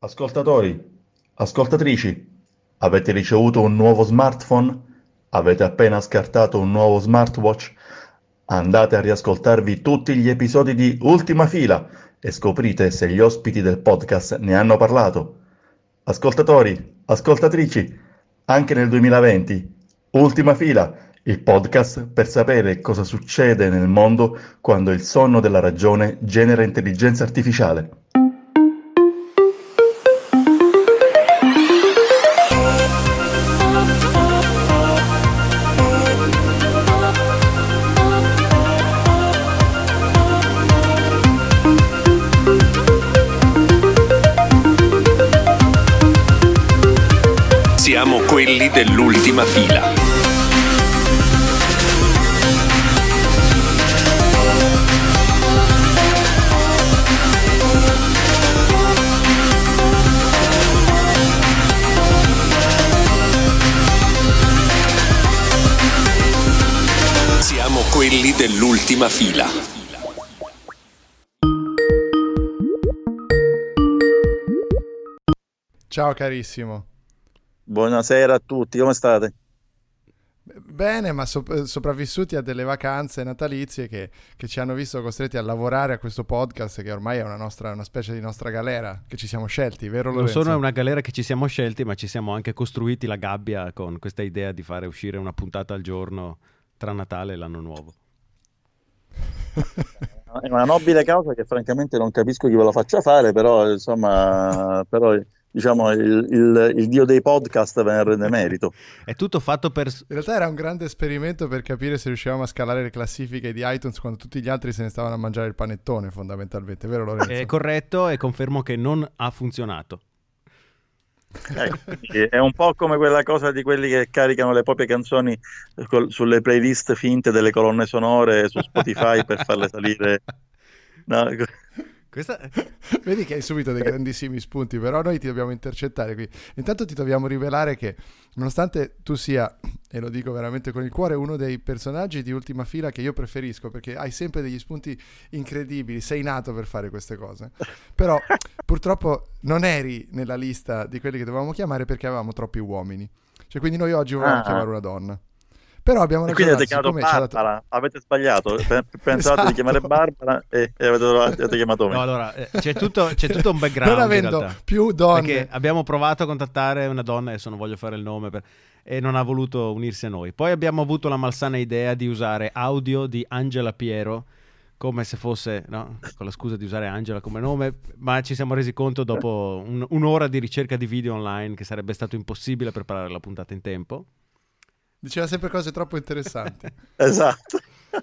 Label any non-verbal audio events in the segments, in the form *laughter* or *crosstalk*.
Ascoltatori, ascoltatrici, avete ricevuto un nuovo smartphone? Avete appena scartato un nuovo smartwatch? Andate a riascoltarvi tutti gli episodi di Ultima Fila e scoprite se gli ospiti del podcast ne hanno parlato. Ascoltatori, ascoltatrici, anche nel 2020, Ultima Fila, il podcast per sapere cosa succede nel mondo quando il sonno della ragione genera intelligenza artificiale. Dell'ultima fila. Quelli dell'ultima fila. Ciao carissimo. Buonasera a tutti, come state? Bene, ma sop- sopravvissuti a delle vacanze natalizie che, che ci hanno visto costretti a lavorare a questo podcast che ormai è una, nostra, una specie di nostra galera che ci siamo scelti, vero Non Lorenzo? solo è una galera che ci siamo scelti, ma ci siamo anche costruiti la gabbia con questa idea di fare uscire una puntata al giorno tra Natale e l'anno nuovo. È una nobile causa che francamente non capisco chi ve la faccia fare, però insomma, però, diciamo il, il- il dio dei podcast ve ne rende merito. È tutto fatto per... In realtà era un grande esperimento per capire se riuscivamo a scalare le classifiche di iTunes quando tutti gli altri se ne stavano a mangiare il panettone fondamentalmente, vero Lorenzo? È corretto e confermo che non ha funzionato. Quindi è un po' come quella cosa di quelli che caricano le proprie canzoni col- sulle playlist finte delle colonne sonore su Spotify per farle salire. *laughs* No, Questa... *laughs* Vedi che hai subito dei grandissimi spunti, però noi ti dobbiamo intercettare qui. Intanto ti dobbiamo rivelare che, nonostante tu sia, e lo dico veramente con il cuore, uno dei personaggi di ultima fila che io preferisco, perché hai sempre degli spunti incredibili, sei nato per fare queste cose. Però purtroppo non eri nella lista di quelli che dovevamo chiamare perché avevamo troppi uomini. Cioè, quindi noi oggi volevamo Ah. chiamare una donna. Però abbiamo E quindi ragionato, avete chiamato Barbara, avete sbagliato, Pe- *laughs* pensate Esatto. di chiamare Barbara e, e avete, avete *laughs* chiamato me. No, allora, eh, c'è tutto, c'è tutto un background non avendo più donne Perché abbiamo provato a contattare una donna, adesso non voglio fare il nome, per- e non ha voluto unirsi a noi. Poi abbiamo avuto la malsana idea di usare audio di Angela Piero, come se fosse, no, con la scusa di usare Angela come nome, ma ci siamo resi conto dopo un- un'ora di ricerca di video online che sarebbe stato impossibile preparare la puntata in tempo. Diceva sempre cose troppo interessanti. *laughs* Esatto. *laughs*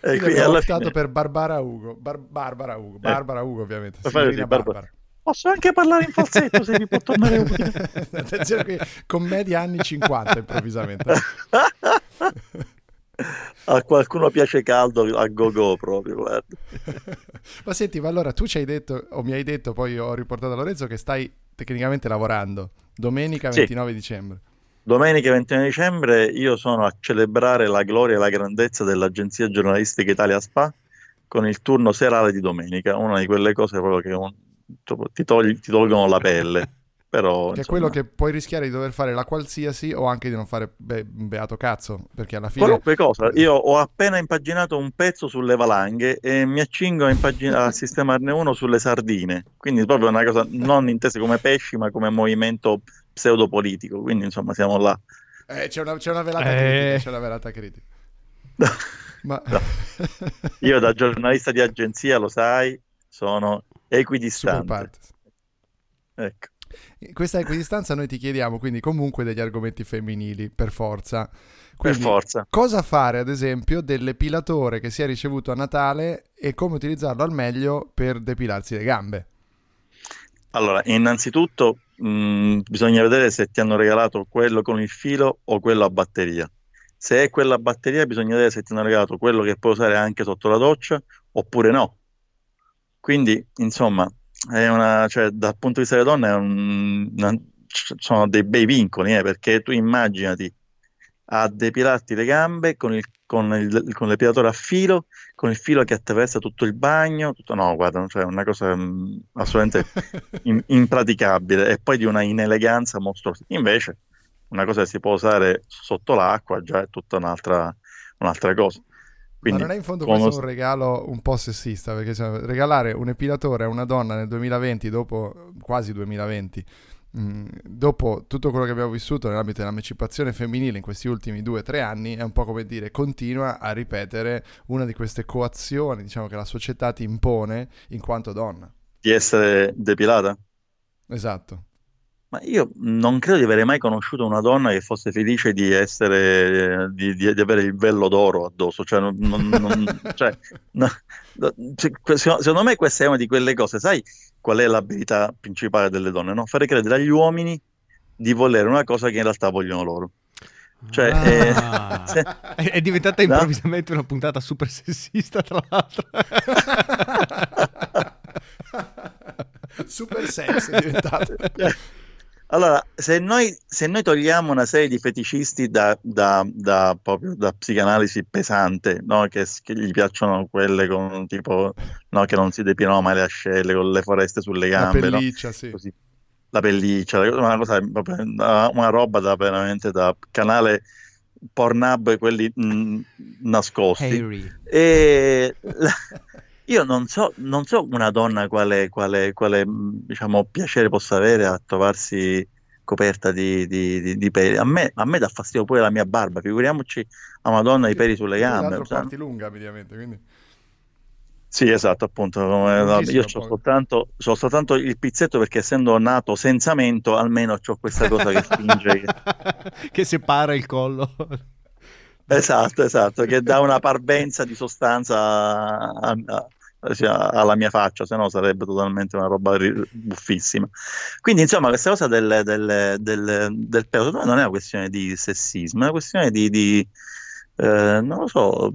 E Quindi quindi alla fine per Barbara Ugo. Bar- Barbara Ugo. Barbara Ugo, ovviamente. Barbara. Barbara. posso anche parlare in falsetto se vi può tornare utile. *laughs* Attenzione qui, commedia anni 50 improvvisamente. A qualcuno piace caldo a go go proprio, guarda. ma senti, ma allora tu ci hai detto, o mi hai detto, poi ho riportato a Lorenzo che stai tecnicamente lavorando. Domenica Sì. 29 dicembre. Domenica 29 dicembre io sono a celebrare la gloria e la grandezza dell'agenzia giornalistica Italia Spa con il turno serale di domenica, una di quelle cose proprio che un- ti, togli- ti tolgono la pelle. Però, Che è insomma, quello che puoi rischiare di dover fare la qualsiasi o anche di non fare be- un beato cazzo, perché alla fine... Qualunque cosa, io ho appena impaginato un pezzo sulle valanghe e mi accingo a, impagina- a sistemarne uno sulle sardine, quindi proprio una cosa non intesa come pesci ma come movimento pseudopolitico, quindi insomma siamo là. Eh, c'è, una, c'è una velata Eh. critica, c'è una velata critica. Ma... No. Io da giornalista di agenzia, lo sai, sono equidistante. Ecco. Questa equidistanza noi ti chiediamo quindi comunque degli argomenti femminili, per forza. Per Quindi, forza. Cosa fare, ad esempio, dell'epilatore che si è ricevuto a Natale e come utilizzarlo al meglio per depilarsi le gambe? Allora, innanzitutto mh, bisogna vedere se ti hanno regalato quello con il filo o quello a batteria. Se è quello a batteria, bisogna vedere se ti hanno regalato quello che puoi usare anche sotto la doccia oppure no. Quindi, insomma, una, cioè, dal punto di vista delle donne un- una- sono dei bei vincoli, eh, perché tu immaginati a depilarti le gambe con il con, il, con l'epilatore a filo, con il filo che attraversa tutto il bagno, tutto, no, guarda, cioè una cosa mh, assolutamente *laughs* in- impraticabile e poi di una ineleganza mostruosa. Invece, una cosa che si può usare sotto l'acqua già è tutta un'altra, un'altra cosa. Quindi, Ma non è in fondo questo un regalo un po' sessista, perché cioè, regalare un epilatore a una donna nel 2020, dopo quasi 2020, mh, dopo tutto quello che abbiamo vissuto nell'ambito dell'emancipazione femminile in questi ultimi due o tre anni, è un po' come dire, continua a ripetere una di queste coazioni, diciamo, che la società ti impone in quanto donna. di essere depilata? Esatto. Ma io non credo di avere mai conosciuto una donna che fosse felice di essere, eh, di, di- di avere il vello d'oro addosso. Cioè, non- non- non- *laughs* cioè, no, no, cioè, secondo me questa è una di quelle cose. Sai qual è l'abilità principale delle donne? No? Fare credere agli uomini di volere una cosa che in realtà vogliono loro. Cioè, eh, Ah. *laughs* se- è, è diventata No? improvvisamente una puntata super sessista, tra l'altro. *laughs* Super sex è diventato. Allora, se noi, se noi togliamo una serie di feticisti da, da- da- proprio da psicanalisi pesante, no? Che, che gli piacciono quelle con tipo, no? Che non si depilano mai le ascelle, con le foreste sulle La gambe, no? pelliccia, sì. Così. La pelliccia, una cosa una roba da veramente da canale Pornhub, quelli mh, nascosti. Harry. E la- *laughs* *laughs* io non so, non so una donna quale, quale, quale, mh, diciamo, piacere possa avere a trovarsi coperta di, di- di- di peli. A me, a me dà fastidio pure la mia barba, figuriamoci a una donna i peli sulle gambe. l'altro sai? parti lunga, ovviamente, quindi... Sì, esatto, appunto. come- io ho soltanto, c'ho soltanto il pizzetto perché essendo nato senza mento, almeno ho questa cosa che che- *laughs* che separa il collo. Esatto, esatto, che dà una parvenza di sostanza a- a- cioè, alla mia faccia, se no sarebbe totalmente una roba ri- buffissima. Quindi, insomma, questa cosa del, del, del, del me non è una questione di sessismo, è una questione di, di, eh, non lo so,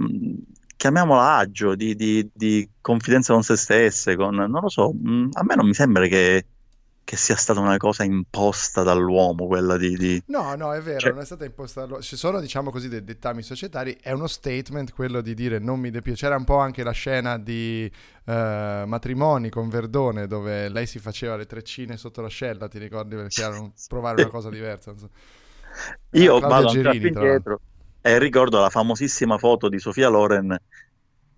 chiamiamola agio, di, di- di confidenza con se stesse, con, non lo so, a me non mi sembra che, che sia stata una cosa imposta dall'uomo, quella di... di- No, no, è vero, Cioè- non è stata imposta. lo- Ci sono, diciamo così, dei dettami societari. È uno statement quello di dire non mi depilo. C'era un po' anche la scena di eh, matrimoni con Verdone dove lei si faceva le treccine sotto l'ascella, ti ricordi? Perché erano *laughs* provare una cosa diversa. insomma. Io Claudia vado Gerini, più indietro e ricordo la famosissima foto di Sofia Loren,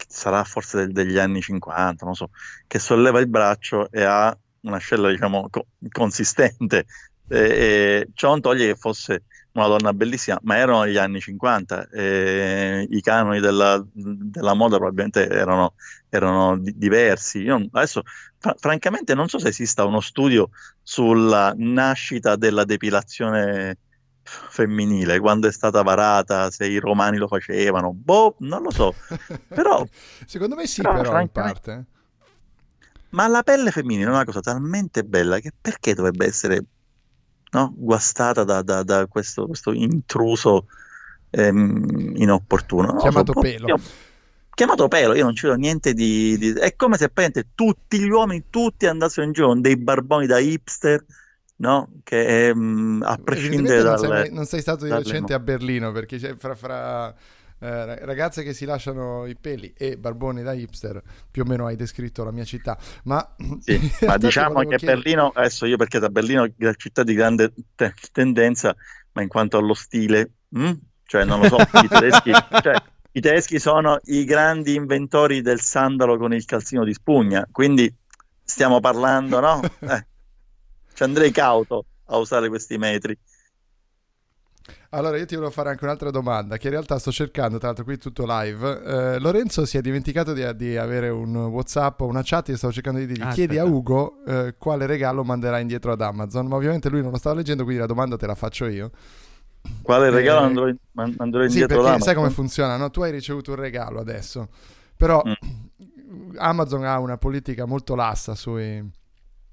sarà forse degli anni 50, non so, che solleva il braccio e ha un'ascella, diciamo, co- consistente. E, e ciò non toglie che fosse una donna bellissima, ma erano gli anni 50 e i canoni della, della moda probabilmente erano, erano di- diversi. Io adesso, fra- francamente, non so se esista uno studio sulla nascita della depilazione femminile, quando è stata varata, se i romani lo facevano, boh, non lo so, *laughs* però, Secondo me sì, però, però, in parte. Ma la pelle femminile è una cosa talmente bella che perché dovrebbe essere, no, guastata da, da- da questo, questo intruso ehm, inopportuno? So, Chiamato boh, pelo. io- chiamato pelo, io non ci vedo niente di, di- È come se praticamente tutti gli uomini, tutti andassero in giro con dei barboni da hipster, no? Che ehm, a prescindere non dalle... non sei stato di recente a Berlino perché c'è fra, fra, eh, ragazze che si lasciano i peli e barboni da hipster, più o meno hai descritto la mia città. Ma, *clears throat* Sì, ma diciamo che chiedere- Berlino, adesso io perché da Berlino è una città di grande te- tendenza, ma in quanto allo stile, mm? cioè non lo so, i tedeschi, *laughs* cioè, i tedeschi sono i grandi inventori del sandalo con il calzino di spugna, quindi stiamo parlando, no? *laughs* Eh, ci andrei cauto a usare questi metri. Allora, io ti volevo fare anche un'altra domanda, che in realtà sto cercando, tra l'altro qui tutto live. Eh, Lorenzo si è dimenticato di, di avere un WhatsApp o una chat, io stavo cercando di dirgli, Ah, chiedi a aspetta. Ugo eh, quale regalo manderà indietro ad Amazon, ma ovviamente lui non lo stava leggendo, quindi la domanda te la faccio io. Quale regalo Eh, andrò, in- andrò Sì, indietro perché l'Amazon? sai come funziona, no? Tu hai ricevuto un regalo adesso, però Mm. Amazon ha una politica molto lassa sui,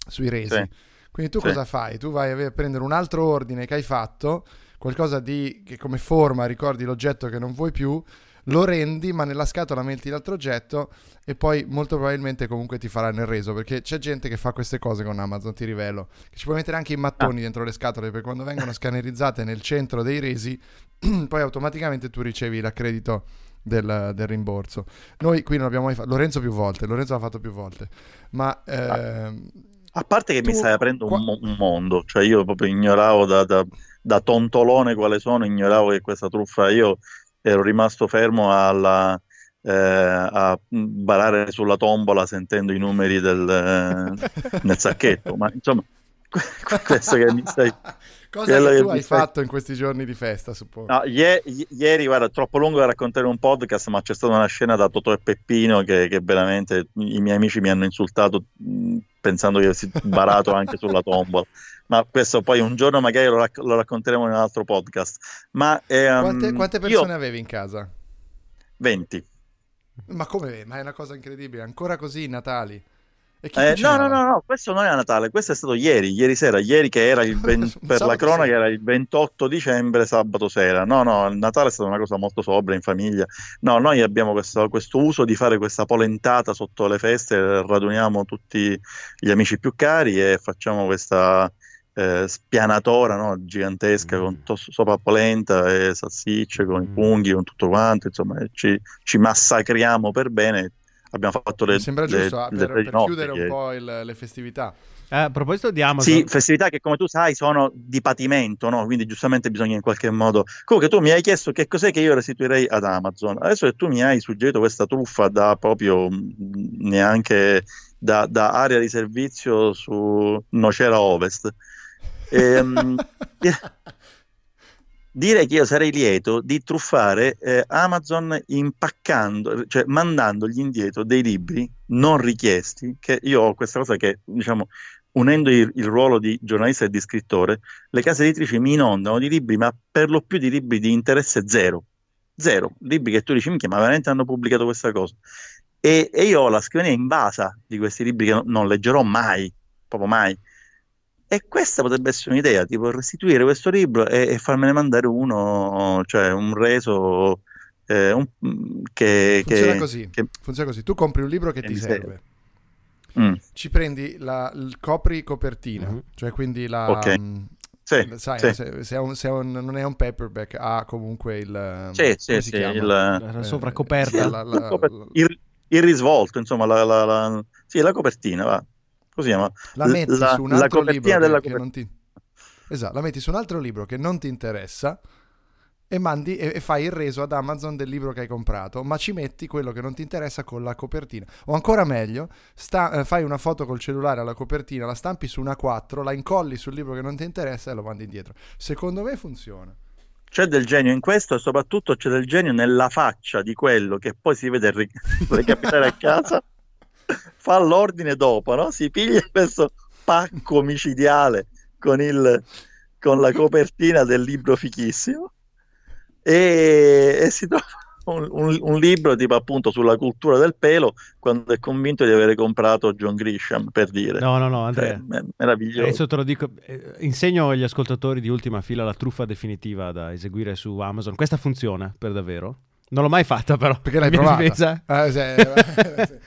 sui resi. Sì. Quindi tu Sì. cosa fai? Tu vai a prendere un altro ordine che hai fatto, qualcosa di che come forma ricordi l'oggetto che non vuoi più, lo rendi, ma nella scatola metti l'altro oggetto e poi molto probabilmente comunque ti faranno il reso, perché c'è gente che fa queste cose con Amazon, ti rivelo, che ci puoi mettere anche i mattoni Ah. dentro le scatole, perché quando vengono scannerizzate nel centro dei resi, *clears throat* poi automaticamente tu ricevi l'accredito del, del rimborso. Noi qui non abbiamo mai fatto, Lorenzo più volte, Lorenzo l'ha fatto più volte, ma... ehm, A parte che mi Tu- stai aprendo un, mo- un mondo, cioè io proprio ignoravo da, da- da tontolone quale sono, ignoravo che questa truffa, io ero rimasto fermo alla, eh, a barare sulla tombola sentendo i numeri del, eh, nel sacchetto, ma insomma, *laughs* questo che mi stai... Cosa che tu hai fatto in questi giorni di festa, suppongo. No, ie- i- ieri, guarda, troppo lungo da raccontare un podcast, ma c'è stata una scena da Totò e Peppino che, che veramente i miei amici mi hanno insultato pensando che avessi *laughs* barato anche sulla tombola. Ma questo poi un giorno magari lo, rac- lo racconteremo in un altro podcast. Ma ehm, Quante, quante io persone avevi in casa? 20. Ma come? Ma è una cosa incredibile, ancora così, Natali. Eh, no, no, no, no, questo non è Natale, questo è stato ieri, ieri sera, ieri che era il *laughs* 20 per la cronaca sera. era il 28 dicembre, sabato sera. No, no, il Natale è stata una cosa molto sobria in famiglia. No, noi abbiamo questo, questo uso di fare questa polentata sotto le feste, raduniamo tutti gli amici più cari e facciamo questa eh, spianatora no, gigantesca Mm. con tos- sopra polenta e salsicce, con i Mm. funghi, con tutto quanto, insomma, ci, ci massacriamo per bene. Abbiamo fatto le, Mi sembra le- giusto ah, le per, per chiudere un ieri. po' il- le festività. Eh, a proposito di Amazon, Sì, festività che come tu sai sono di patimento, no? Quindi giustamente bisogna in qualche modo... Comunque tu mi hai chiesto che cos'è che io restituirei ad Amazon. Adesso che tu mi hai suggerito questa truffa da proprio mh, neanche da, da area di servizio su Nocera Ovest, ehm, *laughs* direi che io sarei lieto di truffare eh, Amazon impaccando, cioè mandandogli indietro dei libri non richiesti, che io ho questa cosa che, diciamo, unendo il, il ruolo di giornalista e di scrittore, le case editrici mi inondano di libri, ma per lo più di libri di interesse zero. Zero. Libri che tu dici, minchia, ma veramente hanno pubblicato questa cosa. E, e io ho la scrivania invasa di questi libri che no- non leggerò mai, proprio mai. E questa potrebbe essere un'idea, tipo restituire questo libro e, e farmene mandare uno, cioè un reso eh, un- che, Funziona che- così. che- Funziona così. Tu compri un libro che che ti mi serve. Mm, Ci prendi la, il copri copertina, Mhm. cioè quindi la... Ok. mh, sì, sai, sì, se, se è un- se è un- non è un paperback, ha comunque il... sì, sì, come si sì, chiama? il, la Eh, sovracoperta. la- la- la coper- la- il- il risvolto, insomma, la, la- la- sì, la copertina, va. Così chiama. la metti la- su un altro libro della che, che non ti... Esatto, la metti su un altro libro che non ti interessa e mandi e, e fai il reso ad Amazon del libro che hai comprato, ma ci metti quello che non ti interessa con la copertina. O ancora meglio, sta- eh, fai una foto col cellulare alla copertina, la stampi su una 4, la incolli sul libro che non ti interessa e lo mandi indietro. Secondo me funziona. C'è del genio in questo e soprattutto c'è del genio nella faccia di quello che poi si vede ri- *laughs* recapitare a casa, fa l'ordine dopo, no? Si piglia *laughs* questo pacco omicidiale con, il, con la copertina del libro fichissimo e, e si trova un, un- un libro tipo appunto sulla cultura del pelo quando è convinto di avere comprato John Grisham, per dire. No, no, no, Cioè, Andrea. me- meraviglioso. Adesso te lo dico, eh, insegno agli ascoltatori di ultima fila la truffa definitiva da eseguire su Amazon. Questa funziona per davvero. Non l'ho mai fatta però. Perché l'hai provata? difesa. Eh, *laughs* *laughs* sì, sì.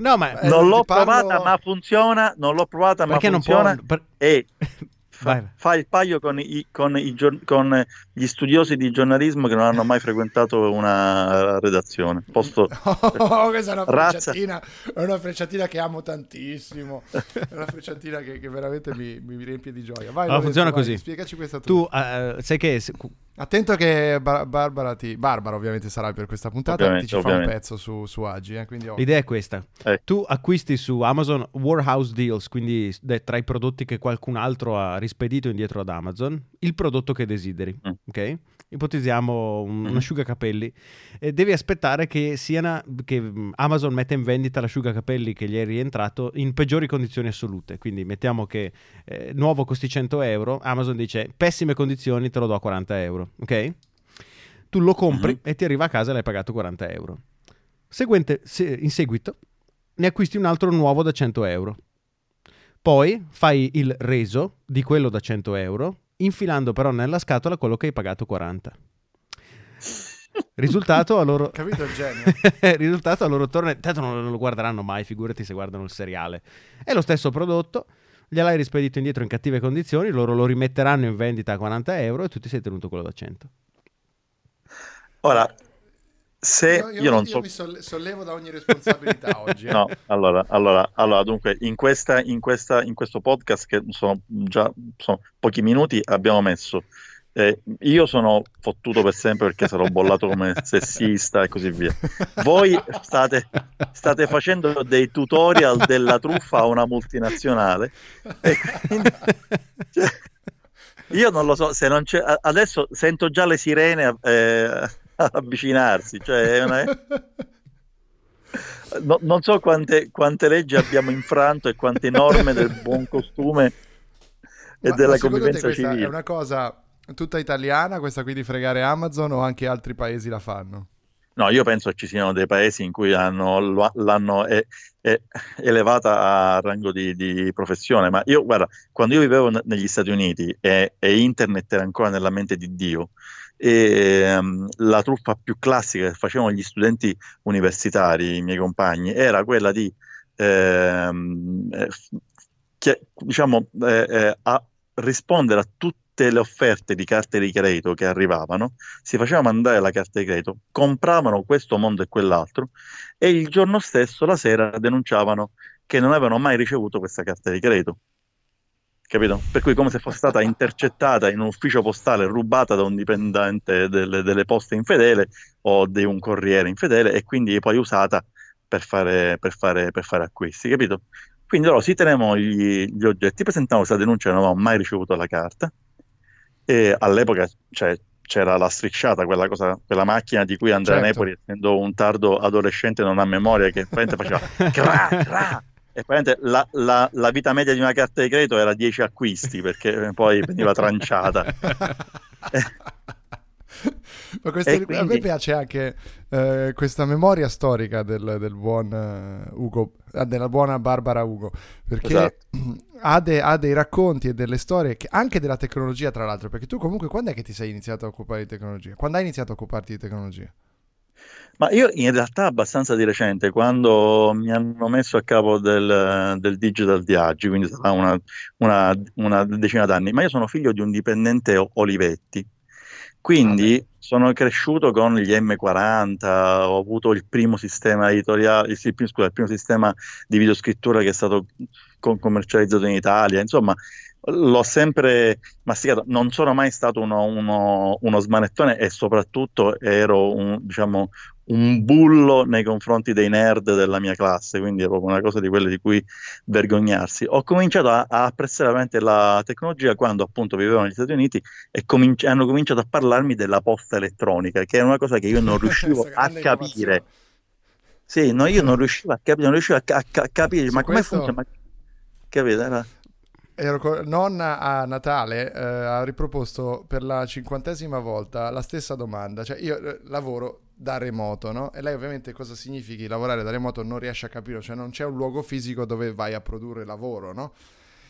No, ma Eh, non ti l'ho parlo- provata, ma funziona. Non l'ho provata, ma perché può... funziona. per- E *laughs* Vai. fa, fa il paio con, i- con i con gli studiosi di giornalismo che non hanno mai frequentato una redazione. Posto, *laughs* Oh, questa è una Razza. frecciatina, è una frecciatina che amo tantissimo. È una frecciatina che, che veramente mi, mi riempie di gioia. Vai, Allora, Lorenzo, funziona vai, così. Spiegaci questa Tu truffa. eh, sai che se- Attento che Bar- Barbara ti. Barbara, ovviamente, sarà per questa puntata. Ovviamente, ti ci fa ovviamente. un pezzo su, su Agi. eh, quindi, l'idea è questa. Eh. Tu acquisti su Amazon Warehouse Deals, quindi tra i prodotti che qualcun altro ha rispedito indietro ad Amazon, il prodotto che desideri, Mm. ok? Ipotizziamo un, un Mhm. asciugacapelli e devi aspettare che, sia che mm, Amazon metta in vendita l'asciugacapelli che gli è rientrato in peggiori condizioni assolute. Quindi mettiamo che eh, nuovo costi 100 euro, Amazon dice pessime condizioni, te lo do a 40 euro, ok? Tu lo compri Mhm. e ti arriva a casa e l'hai pagato 40 euro. Seguente, se- in seguito ne acquisti un altro nuovo da 100 euro. Poi fai il reso di quello da 100 euro, infilando però nella scatola quello che hai pagato 40. Risultato a loro... *laughs* Capito il genio? *laughs* Risultato a loro torna... Tanto non lo guarderanno mai, figurati se guardano il seriale. È lo stesso prodotto, gliel'hai rispedito indietro in cattive condizioni, loro lo rimetteranno in vendita a 40 euro e tu ti sei tenuto quello da 100. ora, se Io, io, io- non io so mi solle- sollevo da ogni responsabilità *laughs* oggi. eh. No, allora, allora, allora, dunque, in, questa, in, questa, in questo podcast, che sono già sono pochi minuti, abbiamo messo. eh, io sono fottuto per sempre perché sarò bollato come *laughs* sessista e così via. Voi state, state facendo dei tutorial della truffa a una multinazionale. Quindi, cioè, io non lo so, se non c'è, adesso sento già le sirene eh, *laughs* avvicinarsi. Cioè, è una- *laughs* No- non so quante, quante leggi abbiamo infranto e quante norme del buon costume e Ma- della ma convivenza civile. È una cosa tutta italiana, questa qui di fregare Amazon, o anche altri paesi la fanno? No, io penso che ci siano dei paesi in cui hanno- l'hanno eh, eh, elevata a rango di, di professione, ma io, guarda, quando io vivevo ne- negli Stati Uniti e, e internet era ancora nella mente di Dio, e, ehm, la truffa più classica che facevano gli studenti universitari, i miei compagni, era quella di ehm, eh, diciamo, eh, eh, a rispondere a tutte le offerte di carte di credito che arrivavano si faceva mandare la carta di credito, compravano questo mondo e quell'altro e il giorno stesso, la sera, denunciavano che non avevano mai ricevuto questa carta di credito. Capito? Per cui come se fosse stata *laughs* intercettata in un ufficio postale, rubata da un dipendente delle, delle poste infedele o di un corriere infedele e quindi poi usata per fare, per fare, per fare acquisti, capito? Quindi loro si tenevano gli, gli oggetti, presentavano questa denuncia, non avevamo mai ricevuto la carta e all'epoca cioè, c'era la strisciata, quella, cosa, quella macchina di cui Andrea Certo. Nepoli, essendo un tardo adolescente non ha memoria, che faceva *laughs* cra, cra, e praticamente la, la- la vita media di una carta di credito era 10 acquisti perché poi *laughs* veniva tranciata. *laughs* Ma questo- E A me quindi- piace anche eh, questa memoria storica del, del buon eh, Ugo, ah, della buona Barbara Ugo, perché Esatto. ha, de- ha dei racconti e delle storie, che- anche della tecnologia tra l'altro, perché tu comunque quando è che ti sei iniziato a occupare di tecnologia? Quando hai iniziato a occuparti di tecnologia? Ma io in realtà abbastanza di recente, quando mi hanno messo a capo del, del Digital di Aggi, quindi sarà una, una- una decina d'anni, ma io sono figlio di un dipendente Olivetti, quindi sono cresciuto con gli M40, ho avuto il primo sistema editoriale, il, primo- scusa, il primo sistema di videoscrittura che è stato con- commercializzato in Italia, insomma, l'ho sempre masticato, non sono mai stato uno, uno- uno smanettone e soprattutto ero un, diciamo, un bullo nei confronti dei nerd della mia classe, quindi è proprio una cosa di quelle di cui vergognarsi. Ho cominciato a, a apprezzare veramente la tecnologia quando appunto vivevo negli Stati Uniti e cominci- hanno cominciato a parlarmi della posta elettronica, che è una cosa che io non *laughs* riuscivo a capire. Sì, no, io non *laughs* riuscivo a capire, non riuscivo a, ca- a ca- capire, Su ma come questo- funziona? Ma- Capito? Era- Ero nonna a Natale eh, ha riproposto per la cinquantesima volta la stessa domanda, cioè io eh, lavoro da remoto, no? E lei ovviamente cosa significhi lavorare da remoto non riesce a capire, cioè non c'è un luogo fisico dove vai a produrre lavoro, no?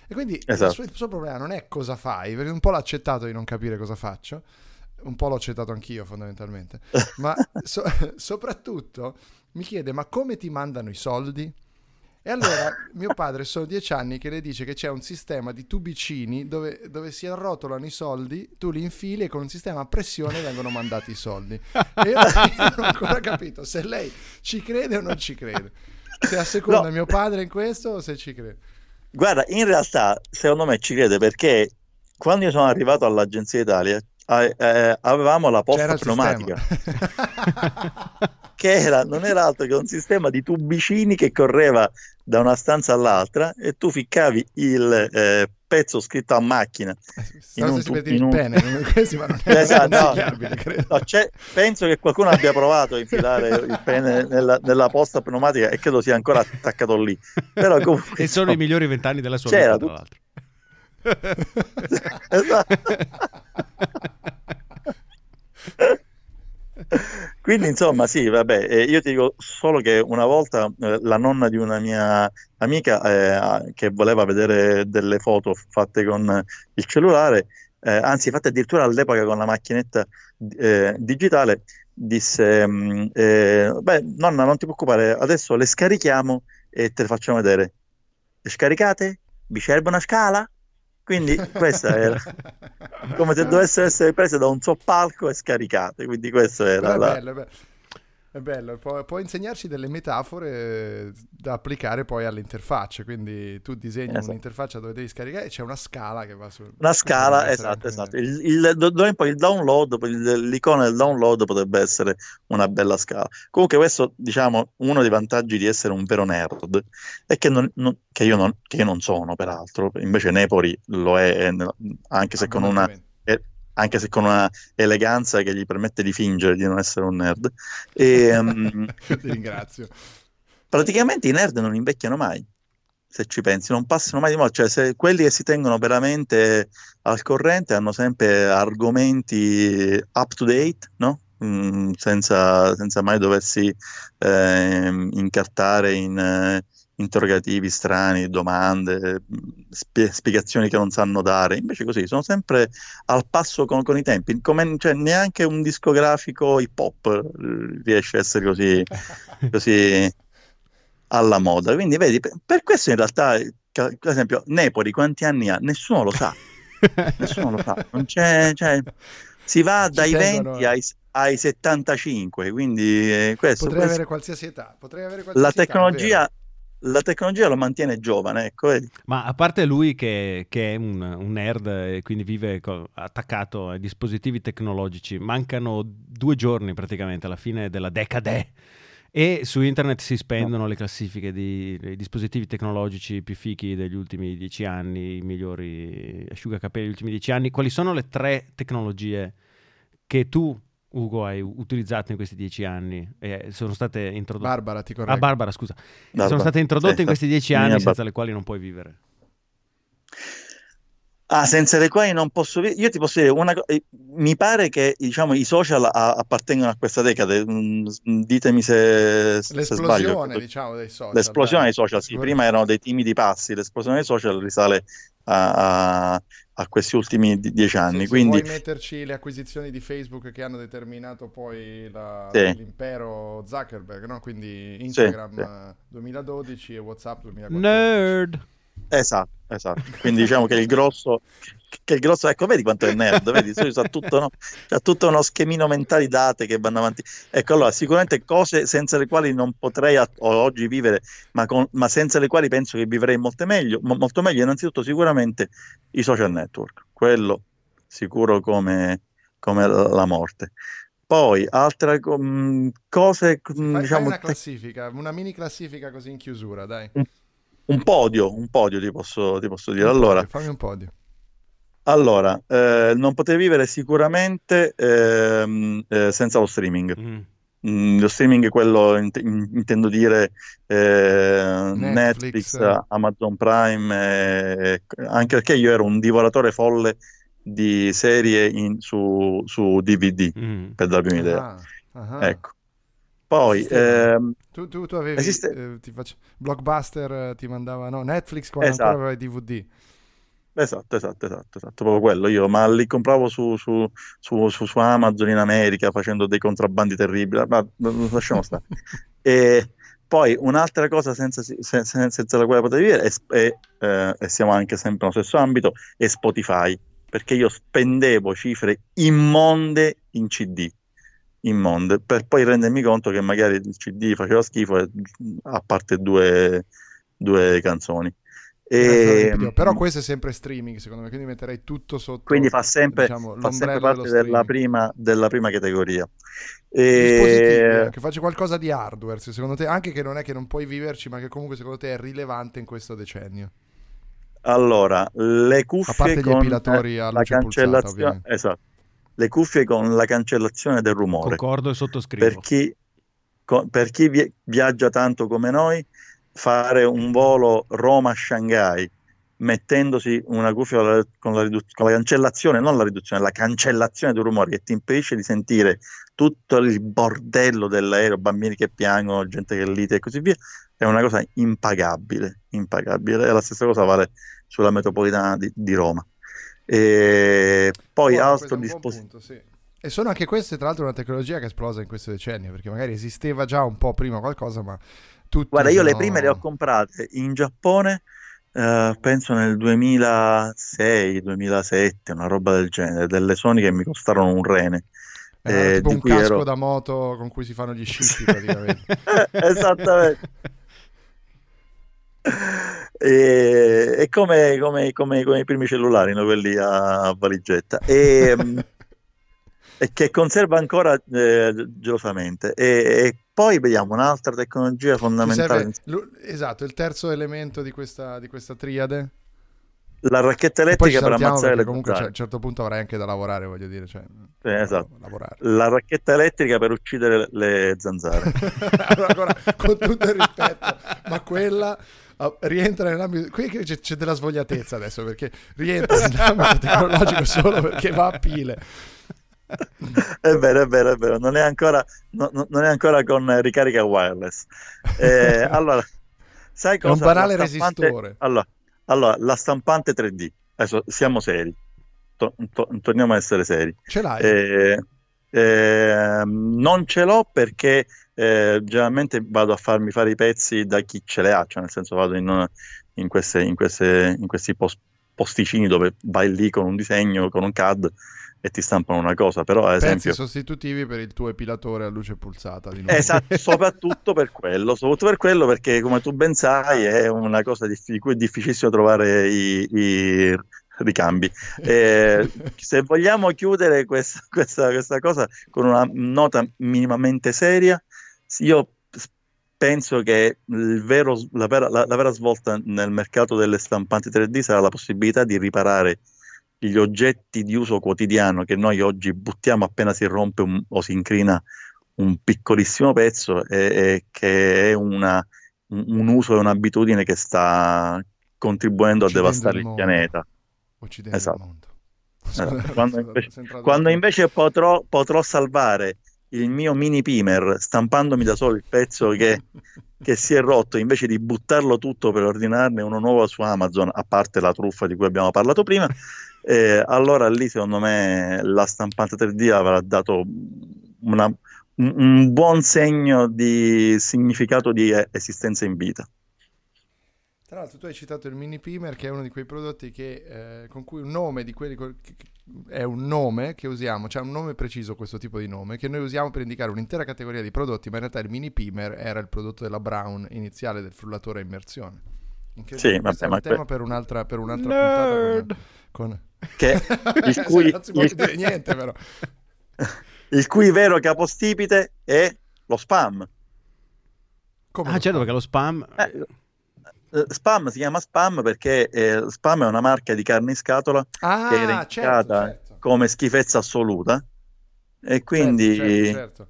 E quindi il Esatto. suo, il suo problema non è cosa fai, perché un po' l'ha accettato di non capire cosa faccio, un po' l'ho accettato anch'io fondamentalmente, ma *laughs* so- *laughs* soprattutto mi chiede ma come ti mandano i soldi? E allora mio padre sono dieci anni che le dice che c'è un sistema di tubicini dove, dove si arrotolano i soldi, tu li infili e con un sistema a pressione vengono mandati i soldi. E io, non ho ancora capito se lei ci crede o non ci crede. Se asseconda No. mio padre in questo o se ci crede. Guarda, in realtà secondo me ci crede perché quando io sono arrivato all'Agenzia Italia eh, eh, avevamo la posta pneumatica. *laughs* che era, non era altro che un sistema di tubicini che correva da una stanza all'altra e tu ficcavi il eh, pezzo scritto a macchina. Stavo un per tu- in il un- pene, *laughs* Esatto, no. No, penso che qualcuno abbia provato a infilare *laughs* il pene nella, nella posta pneumatica e credo sia ancora attaccato lì. Però *laughs* comunque, E sono i migliori vent'anni della sua C'era vita, tra l'altro. Esatto. *laughs* Quindi insomma sì, vabbè, eh, io ti dico solo che una volta eh, la nonna di una mia amica eh, che voleva vedere delle foto fatte con il cellulare, eh, anzi fatte addirittura all'epoca con la macchinetta eh, digitale, disse, mm, eh, beh nonna non ti preoccupare, adesso le scarichiamo e te le facciamo vedere. Le scaricate? Vi serve una scala? Quindi questa era come se dovessero essere prese da un soppalco e scaricate. Quindi questo Però era è la... bello, bello. È bello, può, può, insegnarci delle metafore da applicare poi alle interfacce, quindi tu disegni esatto. un'interfaccia dove devi scaricare e c'è una scala che va su... Una scala, esatto, esatto. Il, il, il, poi il download, l'icona del download potrebbe essere una bella scala. Comunque questo, diciamo, uno dei vantaggi di essere un vero nerd è che, non, non, che, io, non, che io non sono, peraltro, invece Nepori lo è, anche se con una anche se con una eleganza che gli permette di fingere di non essere un nerd. E, um, *laughs* Ti ringrazio. Praticamente i nerd non invecchiano mai, se ci pensi, non passano mai di moda, cioè se quelli che si tengono veramente al corrente hanno sempre argomenti up to date, no? Mm, senza, senza, mai doversi eh, incartare in... Eh, interrogativi strani, domande, spie- spiegazioni che non sanno dare. Invece così, sono sempre al passo con, con i tempi. Come, cioè, neanche un discografico hip hop eh, riesce a essere così, *laughs* così alla moda. Quindi vedi, per, per questo in realtà, per esempio, Nepoli quanti anni ha? Nessuno lo sa. Nessuno lo sa. Non c'è, cioè, si va dai tengono... 20 ai, ai 75, quindi eh, questo, Potrei questo... avere qualsiasi età. Potrei avere qualsiasi la tecnologia... Età, la tecnologia lo mantiene giovane, ecco. Ma a parte lui che, che è un, un, nerd e quindi vive co- attaccato ai dispositivi tecnologici, mancano due giorni praticamente alla fine della decade e su internet si spendono no. le classifiche dei dispositivi tecnologici più fichi degli ultimi dieci anni, i migliori asciugacapelli degli ultimi dieci anni. Quali sono le tre tecnologie che tu Ugo hai utilizzato in questi dieci anni? Eh, sono state introdotte. Barbara, ti correggo. Ah, Barbara, scusa. Barbara. Sono state introdotte sì, in questi dieci anni senza le quali non puoi vivere. Ah, senza le quali non posso. Io ti posso dire una cosa. Eh, mi pare che diciamo, i social a- appartengono a questa decade. Mm, ditemi se, se L'esplosione, diciamo, dei social. L'esplosione dai. dei social, sì. Prima erano dei timidi passi. L'esplosione dei social risale a, a, a questi ultimi dieci anni. Sì, Quindi... Se vuoi metterci le acquisizioni di Facebook che hanno determinato poi la, sì. l'impero Zuckerberg, no? quindi Instagram sì, 2012 e WhatsApp 2014. Nerd! Esatto, esatto. Quindi diciamo che il grosso, che il grosso, ecco, vedi quanto è nerd, vedi, c'ha tutto, no? tutto uno schemino mentale date che vanno avanti. Ecco, allora, sicuramente cose senza le quali non potrei a- oggi vivere, ma, con, ma, senza le quali penso che vivrei molto meglio, molto meglio, innanzitutto sicuramente i social network, quello sicuro come, come la morte. Poi altre um, cose. Sì, fai, diciamo, fai una classifica, una mini classifica così in chiusura, dai. Un podio, un podio ti posso, ti posso dire. allora, fammi un podio. Allora, eh, non potrei vivere sicuramente ehm, eh, senza lo streaming. Mm. Mm, lo streaming è quello, int- intendo dire eh, Netflix, Netflix, Amazon Prime, anche perché io ero un divoratore folle di serie in, su, su, DVD, mm. per darvi un'idea. Ah, ah. Ecco. Poi ehm, tu, tu, tu, avevi esiste... eh, ti faccio, Blockbuster eh, ti mandava no, Netflix quando esatto. ancora avevi DVD. Esatto, esatto, esatto, esatto, proprio quello io, ma li compravo su, su, su, su, Amazon in America facendo dei contrabbandi terribili, ma lasciamo stare. *laughs* e poi un'altra cosa senza, senza, senza la quale potevi è, è, eh, e siamo anche sempre nello stesso ambito, è Spotify, perché io spendevo cifre immonde in CD immonde per poi rendermi conto che magari il CD faceva schifo a parte due, due canzoni. E, però questo è sempre streaming secondo me quindi metterei tutto sotto quindi fa sempre, diciamo, fa sempre parte della prima, della prima, categoria. E... che faccia qualcosa di hardware secondo te anche che non è che non puoi viverci ma che comunque secondo te è rilevante in questo decennio. Allora le cuffie a parte gli epilatori a luce la cancellazione pulsata, esatto le cuffie con la cancellazione del rumore. Concordo e sottoscrivo. Per chi, per chi vi, viaggia tanto come noi, fare un volo Roma-Shanghai mettendosi una cuffia con la, ridu- con la, cancellazione, non la riduzione, la cancellazione del rumore che ti impedisce di sentire tutto il bordello dell'aereo, bambini che piangono, gente che lite e così via, è una cosa impagabile, impagabile. E la stessa cosa vale sulla metropolitana di, di Roma. E poi oh, altro dispositivo. Sì. E sono anche queste, tra l'altro, una tecnologia che è esplosa in questo decennio, perché magari esisteva già un po' prima qualcosa, ma tutti Guarda, sono... io le prime le ho comprate in Giappone, eh, penso nel 2006-2007, una roba del genere, delle Sony che mi costarono un rene. Era eh, tipo un casco ero- da moto con cui si fanno gli scippi *laughs* praticamente. *laughs* Esattamente. *laughs* E, è come, come- come- come i primi cellulari, no? quelli a valigetta, e, mm, *laughs* e che conserva ancora eh, gelosamente. E, e poi vediamo un'altra tecnologia fondamentale, esatto, il terzo elemento di questa, di questa triade. la racchetta elettrica per ammazzare le comunque cioè, a zanzare. un certo punto avrai anche da lavorare, voglio dire. Cioè, Sì, esatto. lavorare. La racchetta elettrica per uccidere le zanzare. *laughs* allora, ancora, con tutto il rispetto, ma quella ah, rientra nell'ambito. Qui c'è, c'è della svogliatezza adesso perché rientra nell'ambito tecnologico solo perché va a pile. È vero, è vero, è vero, non è ancora, no- no- non è ancora con ricarica wireless. Eh, allora, sai È un cosa? banale stampante- resistore. Allora, allora, la stampante 3D, adesso siamo seri, To- to- torniamo a essere seri. Ce l'hai? Eh, eh, non ce l'ho perché eh, generalmente vado a farmi fare i pezzi da chi ce le ha, cioè nel senso vado in, in queste- in queste- in questi pos- posticini dove vai lì con un disegno, con un CAD e ti stampano una cosa, però ad Pezzi esempio... sostitutivi per il tuo epilatore a luce pulsata. Esatto, *laughs* soprattutto per quello, soprattutto per quello perché come tu ben sai è una cosa di, di cui è difficilissimo trovare i, i ricambi. *laughs* Eh, se vogliamo chiudere questa, questa- questa cosa con una nota minimamente seria, io penso che il vero- la, vera, la- la vera svolta nel mercato delle stampanti 3D sarà la possibilità di riparare gli oggetti di uso quotidiano che noi oggi buttiamo appena si rompe un- o si incrina un piccolissimo pezzo e, e che è una- un, un uso e un'abitudine che sta contribuendo a Uccidendo devastare il il pianeta. Uccidendo Esatto. mondo. *laughs* Esatto. Quando Sono- invece- Quando invece potrò, potrò salvare il mio mini pimer stampandomi da solo il pezzo che, *laughs* che si è rotto, invece di buttarlo tutto per ordinarne uno nuovo su Amazon, a parte la truffa di cui abbiamo parlato prima, *laughs* eh, allora lì secondo me la stampante 3D avrà dato una- un, un buon segno di significato di esistenza in vita. Tra l'altro tu hai citato il mini pimer che è uno di quei prodotti che, eh, con cui un nome di quelli co- è un nome che usiamo, c'è un nome preciso questo tipo di nome che noi usiamo per indicare un'intera categoria di prodotti, ma in realtà il mini pimer era il prodotto della Brown iniziale del frullatore a immersione. Sì, vabbè, è ma un tema que- per un'altra, per un'altra Nerd. puntata con, con... Che, *laughs* il, cui, non si può il- dire niente però. *laughs* il cui vero capostipite è lo spam. Come Ah, lo certo, fa? perché lo spam... Eh, eh, Spam si chiama spam perché eh, Spam è una marca di carne in scatola Ah, che era certo, certo. come schifezza assoluta e quindi Certo, certo, certo.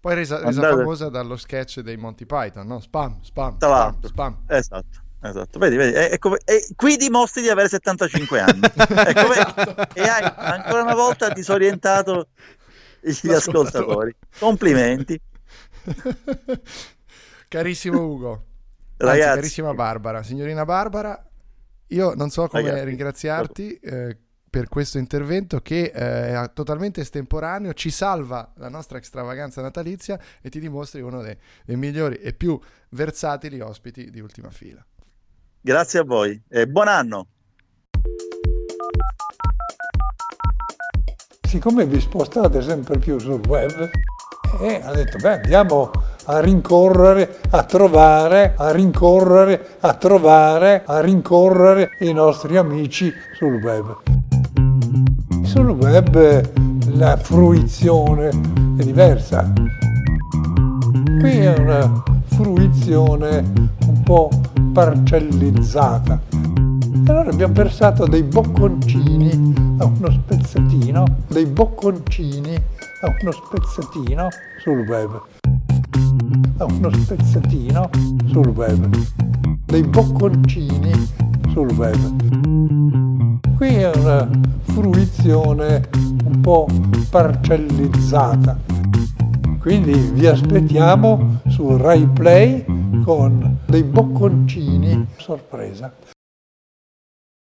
Poi resa, resa Andate- famosa dallo sketch dei Monty Python, no? Spam, spam, spam, spam. esatto, esatto. Vedi, vedi, è- è come- e qui dimostri di avere 75 anni *laughs* vedi? Esatto. e hai ancora una volta disorientato gli ascoltatori. Complimenti. *laughs* Carissimo Ugo, Anzi, Ragazzi, carissima Barbara, signorina Barbara, io non so come Ragazzi, ringraziarti eh, per questo intervento che eh, è totalmente estemporaneo, ci salva la nostra extravaganza natalizia e ti dimostri uno dei, dei migliori e più versatili ospiti di ultima fila. grazie a voi e buon anno. siccome vi spostate sempre più sul web, e ha detto, beh, andiamo a rincorrere, a trovare, a rincorrere, a trovare, a rincorrere i nostri amici sul web. Sul web la fruizione è diversa. Qui è una fruizione un po' parcellizzata. E allora abbiamo pensato dei bocconcini a uno spezzettino, dei bocconcini a uno spezzettino sul web. A uno spezzettino sul web. Dei bocconcini sul web. Qui è una fruizione un po' parcellizzata. Quindi vi aspettiamo su Rai Play con dei bocconcini sorpresa.